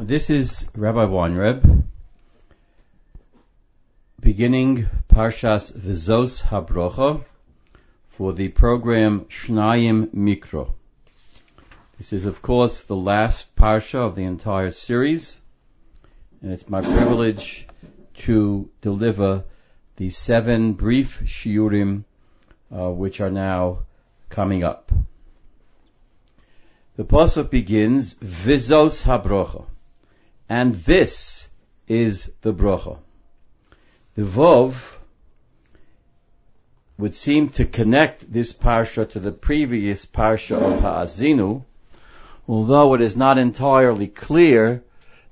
This is Rabbi Weinreb beginning Parshas Vizos Habrocha for the program Shnayim Mikro. This is, of course, the last Parsha of the entire series, and it's my privilege to deliver the seven brief shiurim uh, which are now coming up. The pasuk begins Vizos Habrocha, and this is the brocha. The Vov would seem to connect this parsha to the previous parsha of Ha'azinu, although it is not entirely clear,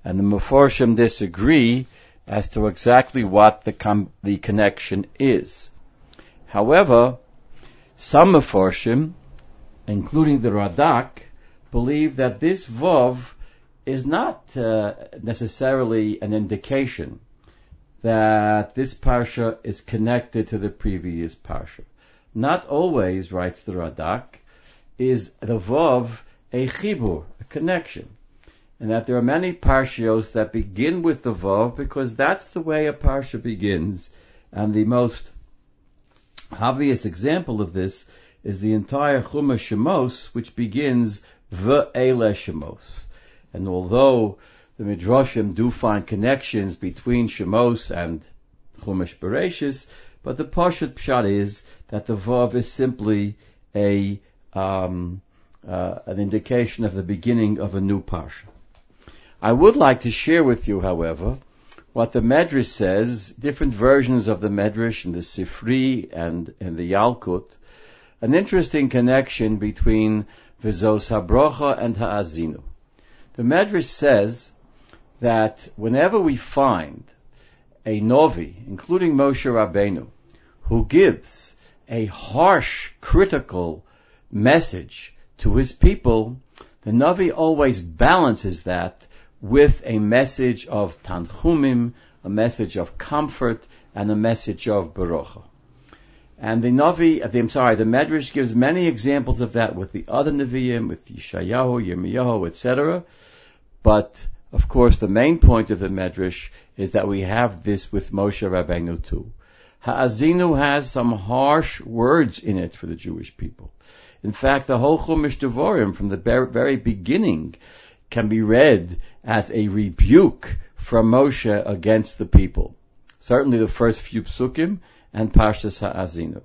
and the Meforshim disagree as to exactly what the, com- the connection is. However, some Meforshim, including the Radak, believe that this Vov is not uh, necessarily an indication that this parsha is connected to the previous parsha. Not always, writes the Radak, is the Vav a chibur, a connection. And that there are many parshios that begin with the Vav because that's the way a parsha begins. And the most obvious example of this is the entire Chumash Shemos, which begins Ve'ele Shemos. And although the Midrashim do find connections between Shemos and Chumash Bereshis, but the Pashat Pshat is that the Vav is simply a um, uh, an indication of the beginning of a new Parsha. I would like to share with you, however, what the Medrash says, different versions of the Medrash in the Sifri and in the Yalkut, an interesting connection between Vizos HaBrocha and Ha'azinu. The Medrash says that whenever we find a Novi, including Moshe Rabbeinu, who gives a harsh, critical message to his people, the Navi always balances that with a message of Tanchumim, a message of comfort, and a message of Baruch. And the Navi, uh, I'm sorry, the Medrash gives many examples of that with the other Nevi'im, with Yeshayahu, Yirmiyahu, etc. But of course, the main point of the Medrash is that we have this with Moshe Rabbeinu too. Ha'azinu has some harsh words in it for the Jewish people. In fact, the whole Chumash Devorim from the very beginning can be read as a rebuke from Moshe against the people. Certainly the first few psukim and Parshas Ha'azinu.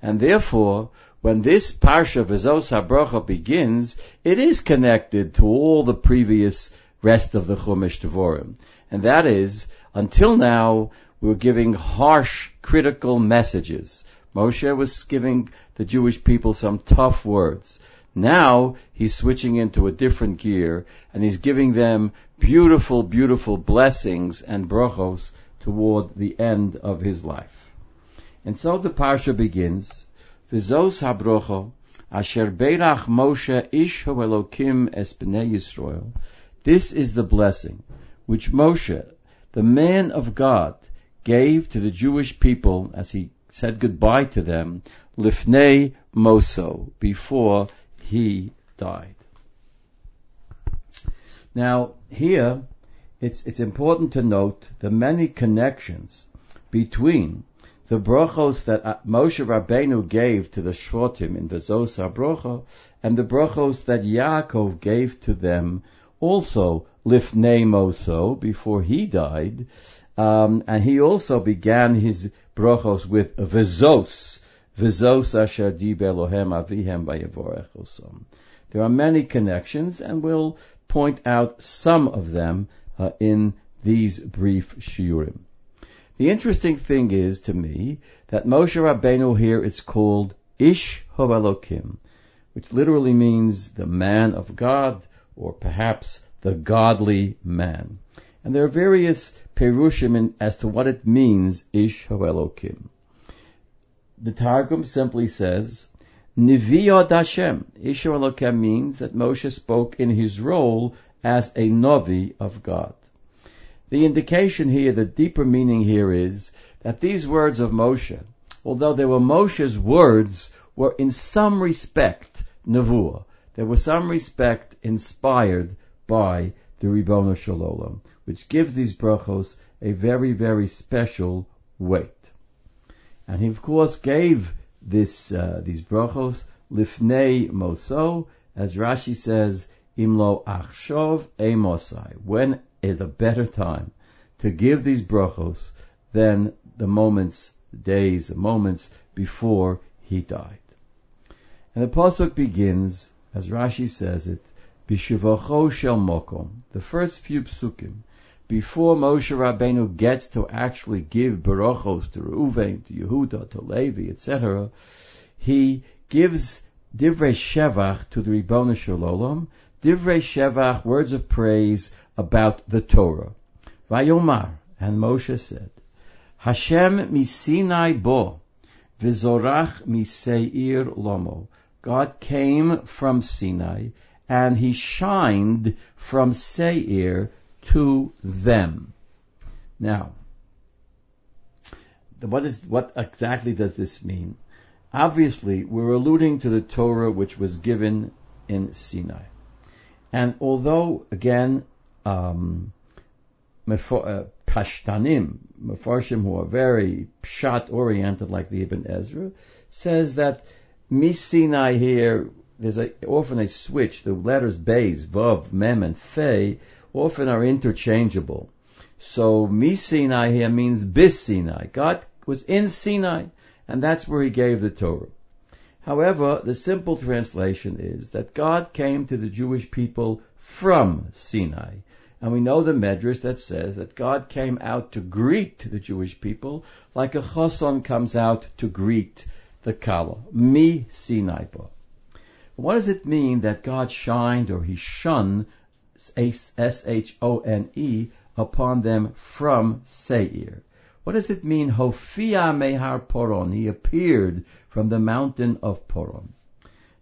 And therefore, when this Parsha Vizos HaBrocha begins, it is connected to all the previous rest of the Chumash Devorim. And that is, until now, we were giving harsh, critical messages. Moshe was giving the Jewish people some tough words. Now he's switching into a different gear and he's giving them beautiful, beautiful blessings and brachos toward the end of his life. And so the parsha begins, V'zos habrocho, asher beirach Moshe ish Elokim es b'nei Yisrael, this is the blessing which Moshe, the man of God, gave to the Jewish people as he said goodbye to them, lifnei moso, before he died. Now, here, it's, it's important to note the many connections between the brachos that Moshe Rabbeinu gave to the Shvatim in the Zosar brocha and the brachos that Yaakov gave to them also lifnei moso before he died, um, and he also began his brachos with vizos, vizos asher dib Elohem avihem osam. There are many connections, and we'll point out some of them uh, in these brief shiurim. The interesting thing is to me that Moshe Rabbeinu here is called Ish Hovelokim, which literally means the man of God, or perhaps the godly man. And there are various perushim as to what it means, Ish Elokim. The Targum simply says, Niviyod Hashem. Ish Elokim means that Moshe spoke in his role as a Novi of God. The indication here, the deeper meaning here is that these words of Moshe, although they were Moshe's words, were in some respect nevuah. There was some respect inspired by the Ribono Shalom, which gives these brachos a very, very special weight. And he, of course, gave this uh, these brachos lifnei moso, as Rashi says, imlo achshov emosai. When is a better time to give these brachos than the moments, days, the moments before he died? And the pasuk begins, as Rashi says it, Bishuvacho shel mokom. The first few psukim, before Moshe Rabbeinu gets to actually give barachos to Reuven, to Yehuda, to Levi, etc., he gives divrei shevach to the Ribono Shalom, divrei shevach, words of praise about the Torah. Vayomar, and Moshe said, Hashem misinai bo, vizorach miseir lomo. God came from Sinai and he shined from Seir to them. Now, what is what exactly does this mean? Obviously, we're alluding to the Torah which was given in Sinai, and although again, um, uh, Pashtanim, Mefarshim who are very pshat oriented, like the Ibn Ezra, says that Sinai here, there's a, often a switch. The letters Beis, Vav, Mem, and Fe often are interchangeable. So Sinai here means Bis Sinai. God was in Sinai, and that's where He gave the Torah. However, the simple translation is that God came to the Jewish people from Sinai. And we know the Medrash that says that God came out to greet the Jewish people like a choson comes out to greet the Kala. Mi Sinai ba. What does it mean that God shined or He shone, S-H-O-N-E, upon them from Seir? What does it mean, Hofia Mehar Poron? He appeared from the mountain of Poron.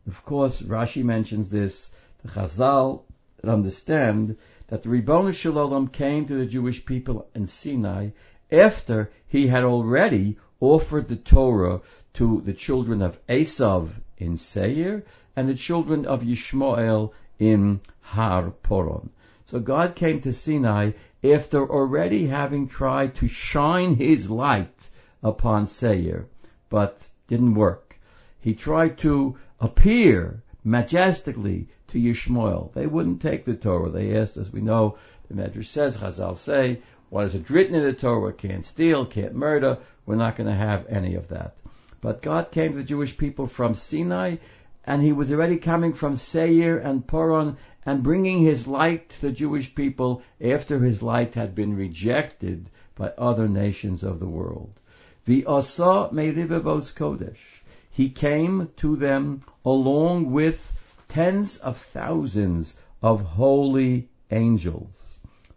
Of course, Rashi mentions this. The Chazal understand that the Ribono Shalom came to the Jewish people in Sinai after he had already offered the Torah to the children of Esav in Seir and the children of Yishmael in Har Poron. So God came to Sinai after already having tried to shine his light upon Seir, but didn't work. He tried to appear majestically to Yishmael. They wouldn't take the Torah. They asked, as we know, the Medrash says, Chazal say, what is it written in the Torah? Can't steal, can't murder. We're not going to have any of that. But God came to the Jewish people from Sinai, and He was already coming from Seir and Poron and bringing His light to the Jewish people after His light had been rejected by other nations of the world. The Asa Meirivavos Kodesh. He came to them along with tens of thousands of holy angels.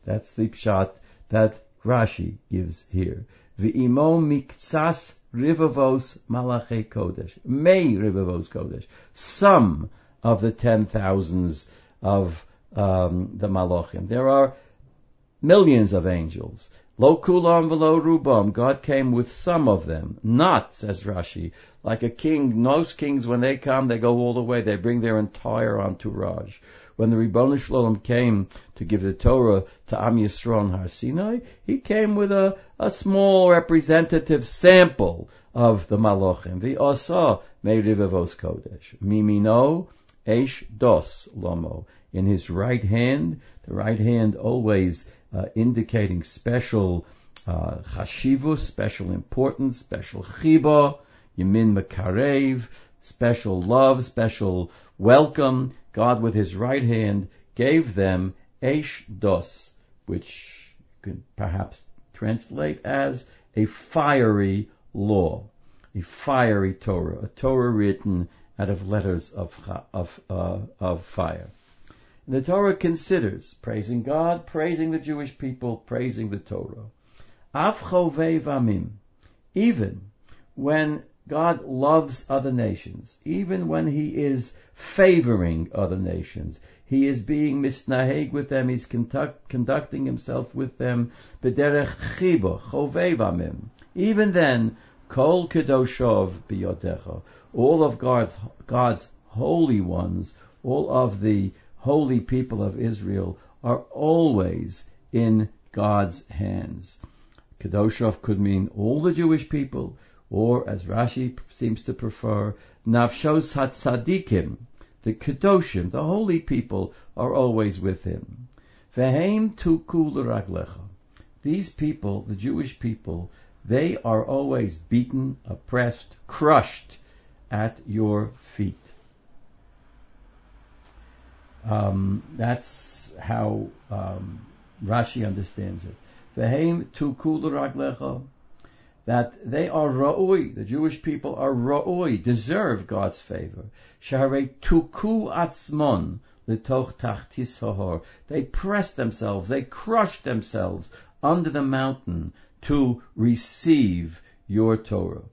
That's the pshat that Rashi gives here. V'imo miktsas rivavos malache kodesh. May rivavos kodesh. Some of the ten thousands of um, the malachim. There are millions of angels. Lo kulam velo rubam. God came with some of them. Not, says Rashi, like a king. Most kings, when they come, they go all the way. They bring their entire entourage when the Ribono Shalom came to give the Torah to Am Yisrael Har Sinai, he came with a, a small representative sample of the Malachim. The Asa Meirivavos Kodesh. Mimino Eish Dos Lomo. In his right hand, the right hand always uh, indicating special uh, special importance, special chiba, yamin makarev, special love, special welcome. God with his right hand gave them Eish Dos, which could perhaps translate as a fiery law, a fiery Torah, a Torah written out of letters of, of, uh, of fire. And the Torah considers praising God, praising the Jewish people, praising the Torah. Af vamim, even when God loves other nations, even when He is favoring other nations. He is being misnaheg with them. He's conduct, conducting himself with them. B'derech chiba chovevamim. Even then, kol kedoshov biyotecha. All of God's God's holy ones, all of the holy people of Israel are always in God's hands. Kedoshov could mean all the Jewish people, or as Rashi seems to prefer, Nafshos Hatzadikim, the Kedoshim, the holy people, are always with him. Veheim tuku. These people, the Jewish people, they are always beaten, oppressed, crushed at your feet. Um, that's how um, Rashi understands it. That they are ra'oi, the Jewish people are ra'oi, deserve God's favor. They press themselves, they crush themselves under the mountain to receive your Torah.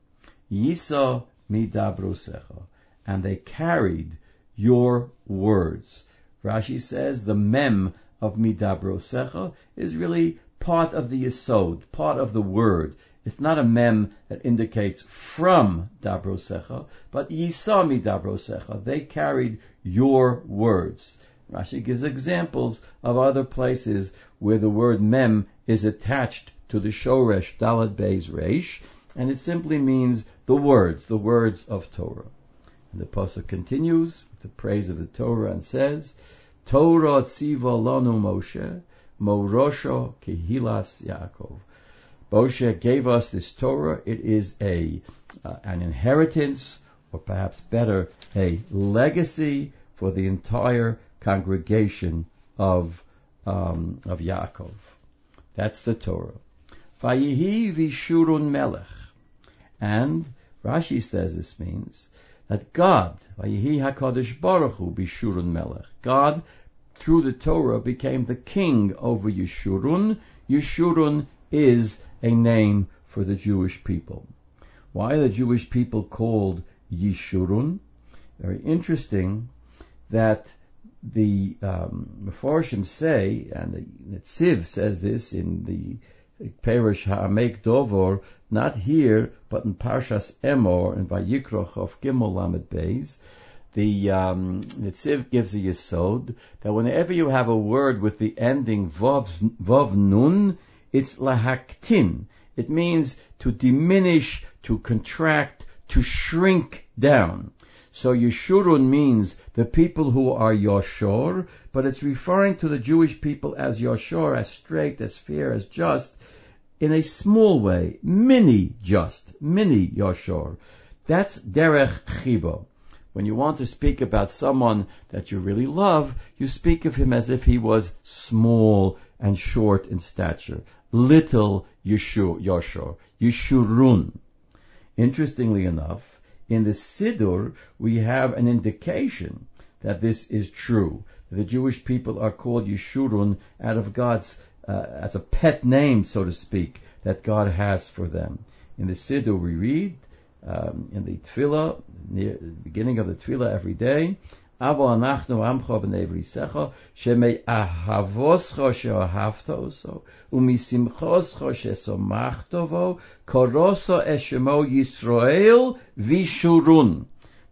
Yisa midabrosecha. And they carried your words. Rashi says the mem of midabrosecha is really part of the yisod, part of the word. It's not a mem that indicates from Dabrosecha, but Yisami Dabrosecha. They carried your words. Rashi gives examples of other places where the word mem is attached to the shoresh dalad beis reish, and it simply means the words, the words of Torah. And the pasuk continues with the praise of the Torah and says, Torah tziva lanu Moshe, morosho kehilas Yaakov. Moshe gave us this Torah. It is a uh, an inheritance, or perhaps better, a legacy for the entire congregation of um, of Yaakov. That's the Torah. Vayihi vishurun melech, and Rashi says this means that God, Vayihi Hakadosh Baruch Hu bishurun melech, God through the Torah became the king over Yeshurun. Yeshurun is a name for the Jewish people. Why are the Jewish people called Yishurun? Very interesting that the um, say, and the Netziv says this in the Perish Ha'amek Dovor, not here, but in Parshas Emor and Vayikroch of Gimel Lamed Beis, the um, gives a yesod that whenever you have a word with the ending vav, vav nun, it's lahaktin. It means to diminish, to contract, to shrink down. So Yeshurun means the people who are Yoshor, but it's referring to the Jewish people as Yoshor, as straight, as fair, as just, in a small way, mini just, mini Yoshor. That's Derech Chibo. When you want to speak about someone that you really love, you speak of him as if he was small and short in stature little Yeshua, Yoshua, Yeshurun. Interestingly enough, in the Siddur, we have an indication that this is true. The Jewish people are called Yeshurun out of God's, uh, as a pet name, so to speak, that God has for them. In the Siddur, we read, um, in the Tefillah, near the beginning of the Tefillah every day, אבל אנחנו עמך בני בריסך, שמאהבוסך שאהבת אותו, ומשמחוסך ששמחת בו, קורוסו אשמו ישראל וישורון.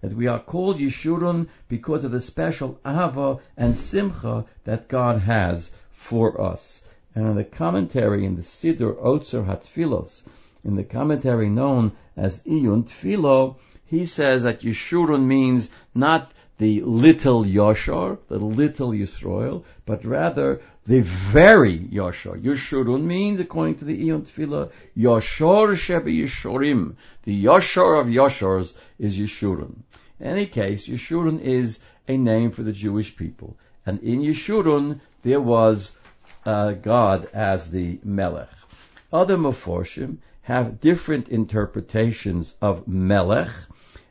That we are called Yeshurun because of the special Ahava and Simcha that God has for us. And in the commentary in the Siddur Otzer Hatfilos, in the commentary known as Iyun Tfilo, he says that Yeshurun means not the little Yoshor, the little Yisrael, but rather the very Yoshor. Yeshurun means, according to the Eon Tefillah, Yoshor Shebe Yeshorim. The Yoshor of Yoshors is Yeshurun. In any case, Yeshurun is a name for the Jewish people. And in Yeshurun, there was uh, God as the Melech. Other Meforshim have different interpretations of Melech,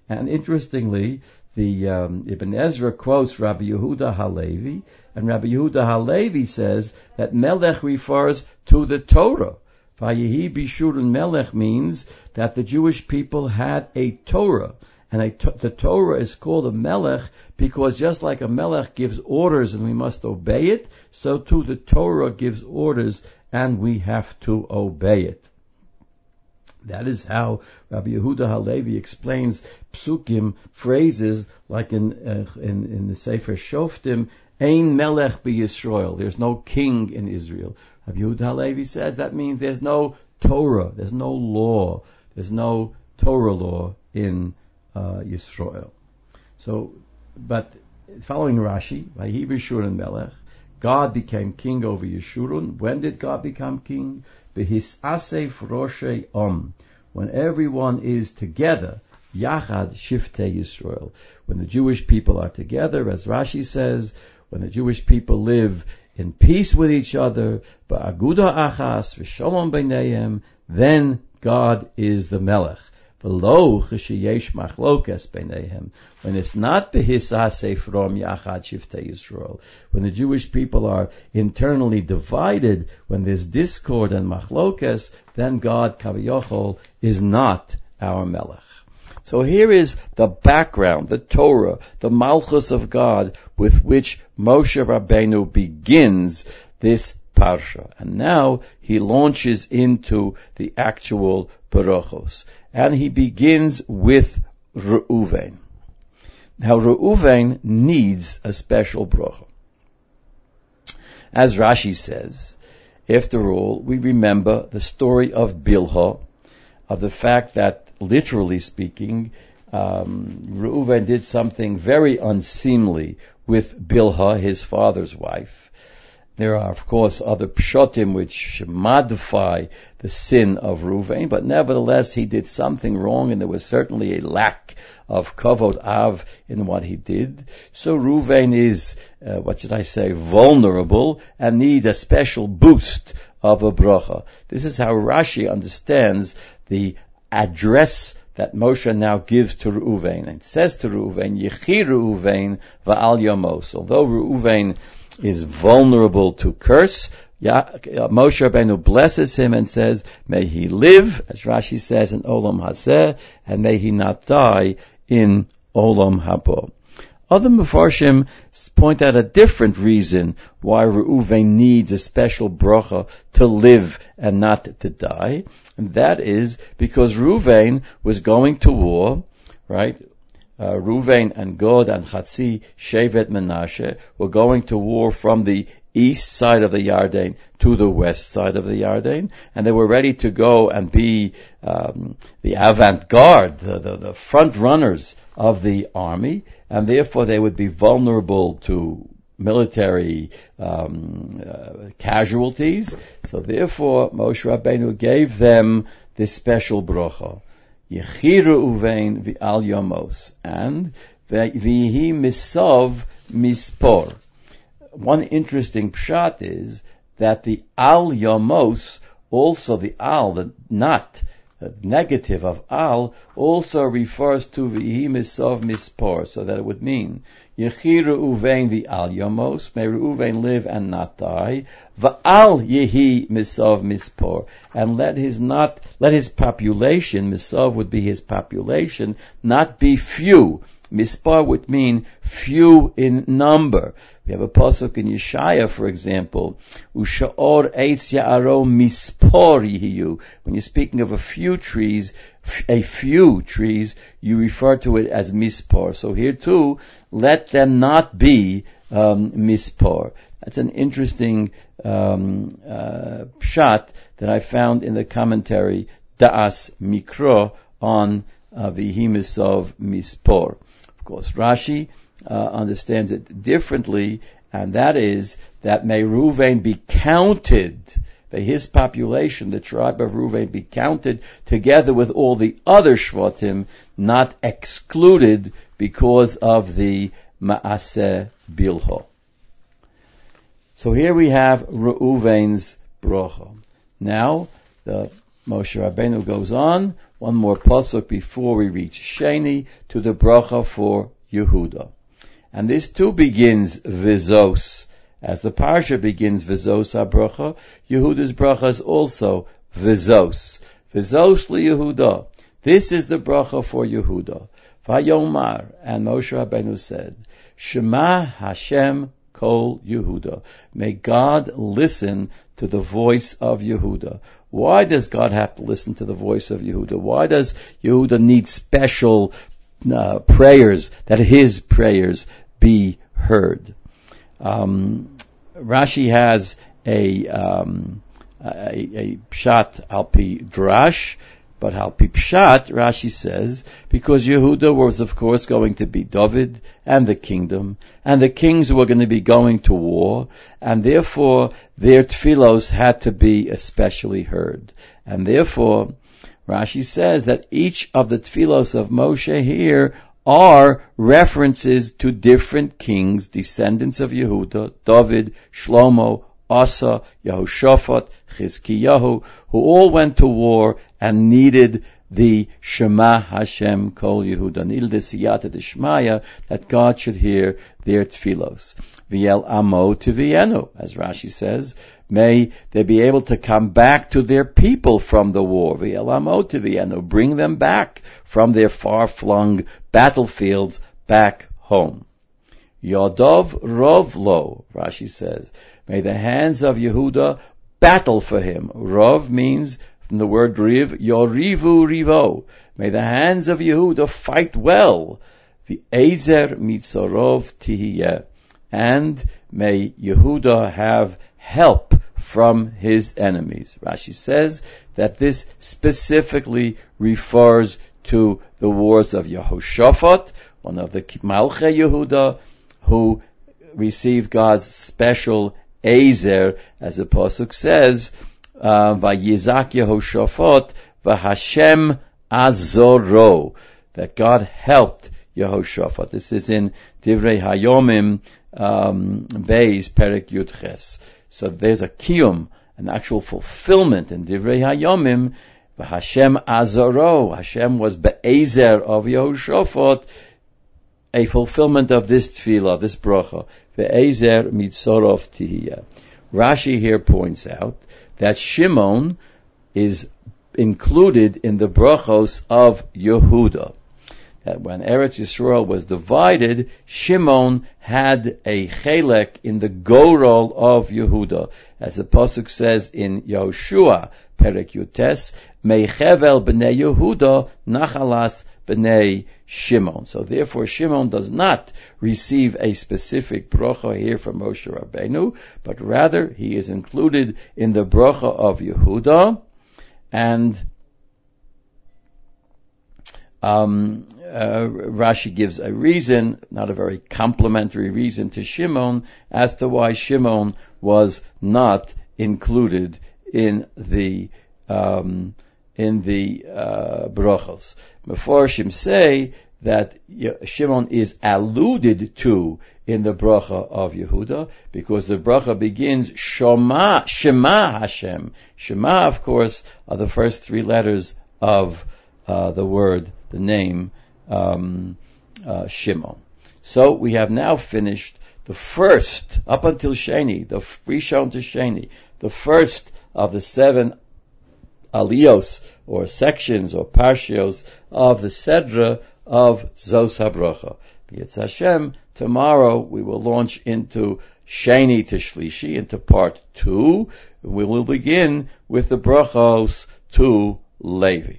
and interestingly, the um, Ibn Ezra quotes Rabbi Yehuda Halevi, and Rabbi Yehuda Halevi says that Melech refers to the Torah. Vayehi Bishurun Melech means that the Jewish people had a Torah, and a, the Torah is called a Melech because just like a Melech gives orders and we must obey it, so too the Torah gives orders and we have to obey it. That is how Rabbi Yehuda Halevi explains psukim, phrases like in, uh, in, in the Sefer Shoftim Ein melech Yisrael. There's no king in Israel. Rabbi Yehuda Halevi says that means there's no Torah, there's no law, there's no Torah law in uh, Yisrael. So, but following Rashi, by Yeshurun Melech, God became king over Yeshurun. When did God become king? Om. When everyone is together, Yachad Shiftei Yisrael. When the Jewish people are together, as Rashi says, when the Jewish people live in peace with each other, ba'aguda achas v'shalom b'neihem, then God is the Melech. Machlokes. When it's not behisase from yachad shiftei Yisrael, when the Jewish people are internally divided, when there's discord and machlokes, then God, kaviyochol, is not our Melech. So here is the background, the Torah, the Malchus of God with which Moshe Rabbeinu begins this parsha. And now he launches into the actual Baruchos. And he begins with Reuven. Now Reuven needs a special bracha. As Rashi says, after all, we remember the story of Bilhah, of the fact that literally speaking, um, Reuven did something very unseemly with Bilhah, his father's wife. There are, of course, other pshatim which modify the sin of Reuven, but nevertheless, he did something wrong, and there was certainly a lack of kavod av in what he did. So Reuven is, uh, what should I say, vulnerable and need a special boost of a bracha. This is how Rashi understands the address that Moshe now gives to Reuven. It says to Reuven, Yechi Reuven va'al yamos. Although Reuven is vulnerable to curse, Moshe Rabbeinu blesses him and says, may he live, as Rashi says in Olam Hazeh, and may he not die in Olam Habo. Other Mefarshim point out a different reason why Reuven needs a special bracha to live and not to die. And that is because Reuven was going to war, right? Uh, Reuven and Gad and Chatzi, Shevet Menashe were going to war from the east side of the Yarden to the west side of the Yarden, and they were ready to go and be um, the avant-garde, the, the, the front runners of the army, and therefore they would be vulnerable to military um, uh, casualties. So therefore, Moshe Rabbeinu gave them this special bracha. Yechiru uvein v'al yomos. And v'hi misov mispor one interesting pshat is that the al yomos, also the al, the not, the negative of al, also refers to v'hi misov mispor, so that it would mean Yechiru uvein the al yomos, may Reuven live and not die. Va'al yehi misov mispor, and let his not let his population misov would be his population not be few. Mispar would mean few in number. We have a pasuk in Yeshaya, for example, Ushaor eitz ya'aro mispor yihiyu. When you're speaking of a few trees, a few trees, you refer to it as mispor. So here too, let them not be um, mispor. That's an interesting um, uh, shot that I found in the commentary Da'as Mikro on uh, Vihimisov Mispor Of course, Rashi uh, understands it differently, and that is that may Ruvain be counted, may his population, the tribe of Ruvain, be counted together with all the other Shvatim, not excluded because of the Maaseh Bilho. So here we have Reuven's bracha. Now, the Moshe Rabbeinu goes on, one more pasuk before we reach Sheni to the bracha for Yehuda. And this too begins Vizos. As the parsha begins Vizos bracha, Yehuda's bracha is also Vizos. Vizos li Yehuda. This is the bracha for Yehuda. Vayomar, and Moshe Rabbeinu said, Shema Hashem Kol Yehuda. May God listen to the voice of Yehuda. Why does God have to listen to the voice of Yehuda? Why does Yehuda need special uh, prayers, that his prayers be heard? Um, Rashi has a, um, a, a pshat alpi drash, but alpi pshat, Rashi says, because Yehuda was of course going to be David and the kingdom, and the kings were going to be going to war, and therefore their tefillos had to be especially heard. And therefore, Rashi says that each of the tefillos of Moshe here are references to different kings, descendants of Yehuda, David, Shlomo, Asa, Yehoshaphat, Chizkiyahu, who all went to war and needed the Shema Hashem Kol Yehuda, needed the Siyata Deshmaya, that God should hear their tefillos. Viel Amo to Tivienu, as Rashi says, may they be able to come back to their people from the war. Viel Amo to Tivienu, bring them back from their far-flung battlefields back home. Yodov Rovlo, Rashi says, may the hands of Yehuda battle for him. Rov means from the word riv, yorivu rivo. May the hands of Yehuda fight well. The Ezer mitzorov tihiyeh. And may Yehuda have help from his enemies. Rashi says that this specifically refers to the wars of Yehoshaphat, one of the Malche Yehuda, who received God's special Ezer, as the Pasuk says, Vayizak Yehoshaphat, Vahashem Azoro, that God helped Yehoshaphat. This is in Divrei Hayomim, um, Beis, Perek Yudches. So there's a kiyum, an actual fulfillment in Divrei Hayomim, Hashem Azoro, Hashem was Be'ezer of Yehoshaphat, a fulfillment of this tefillah, this bracha. Ve'ezer mitzorov tihiyah. Rashi here points out that Shimon is included in the brachos of Yehuda. That when Eretz Yisrael was divided, Shimon had a chelek in the gorol of Yehuda. As the Pasuk says in Yehoshua, Perek Yutes, Meichevel b'nei Yehuda, Nachalas b'nei Shimon. So therefore Shimon does not receive a specific bracha here from Moshe Rabbeinu, but rather he is included in the bracha of Yehuda, and um, uh, Rashi gives a reason, not a very complimentary reason to Shimon, as to why Shimon was not included in the um, in the uh, brachos. Meforshim say that Shimon is alluded to in the bracha of Yehuda because the bracha begins Shema, Shema Hashem. Shema, of course, are the first three letters of uh, the word, the name um, uh, Shimon. So we have now finished the first, up until Sheni, the Rishon to Sheni, the first of the seven aliyos or sections or parshios of the Sedra of Zos HaBracha. B'yitz Hashem, tomorrow we will launch into Sheni to Shlishi, into part two. We will begin with the brachos to Levi.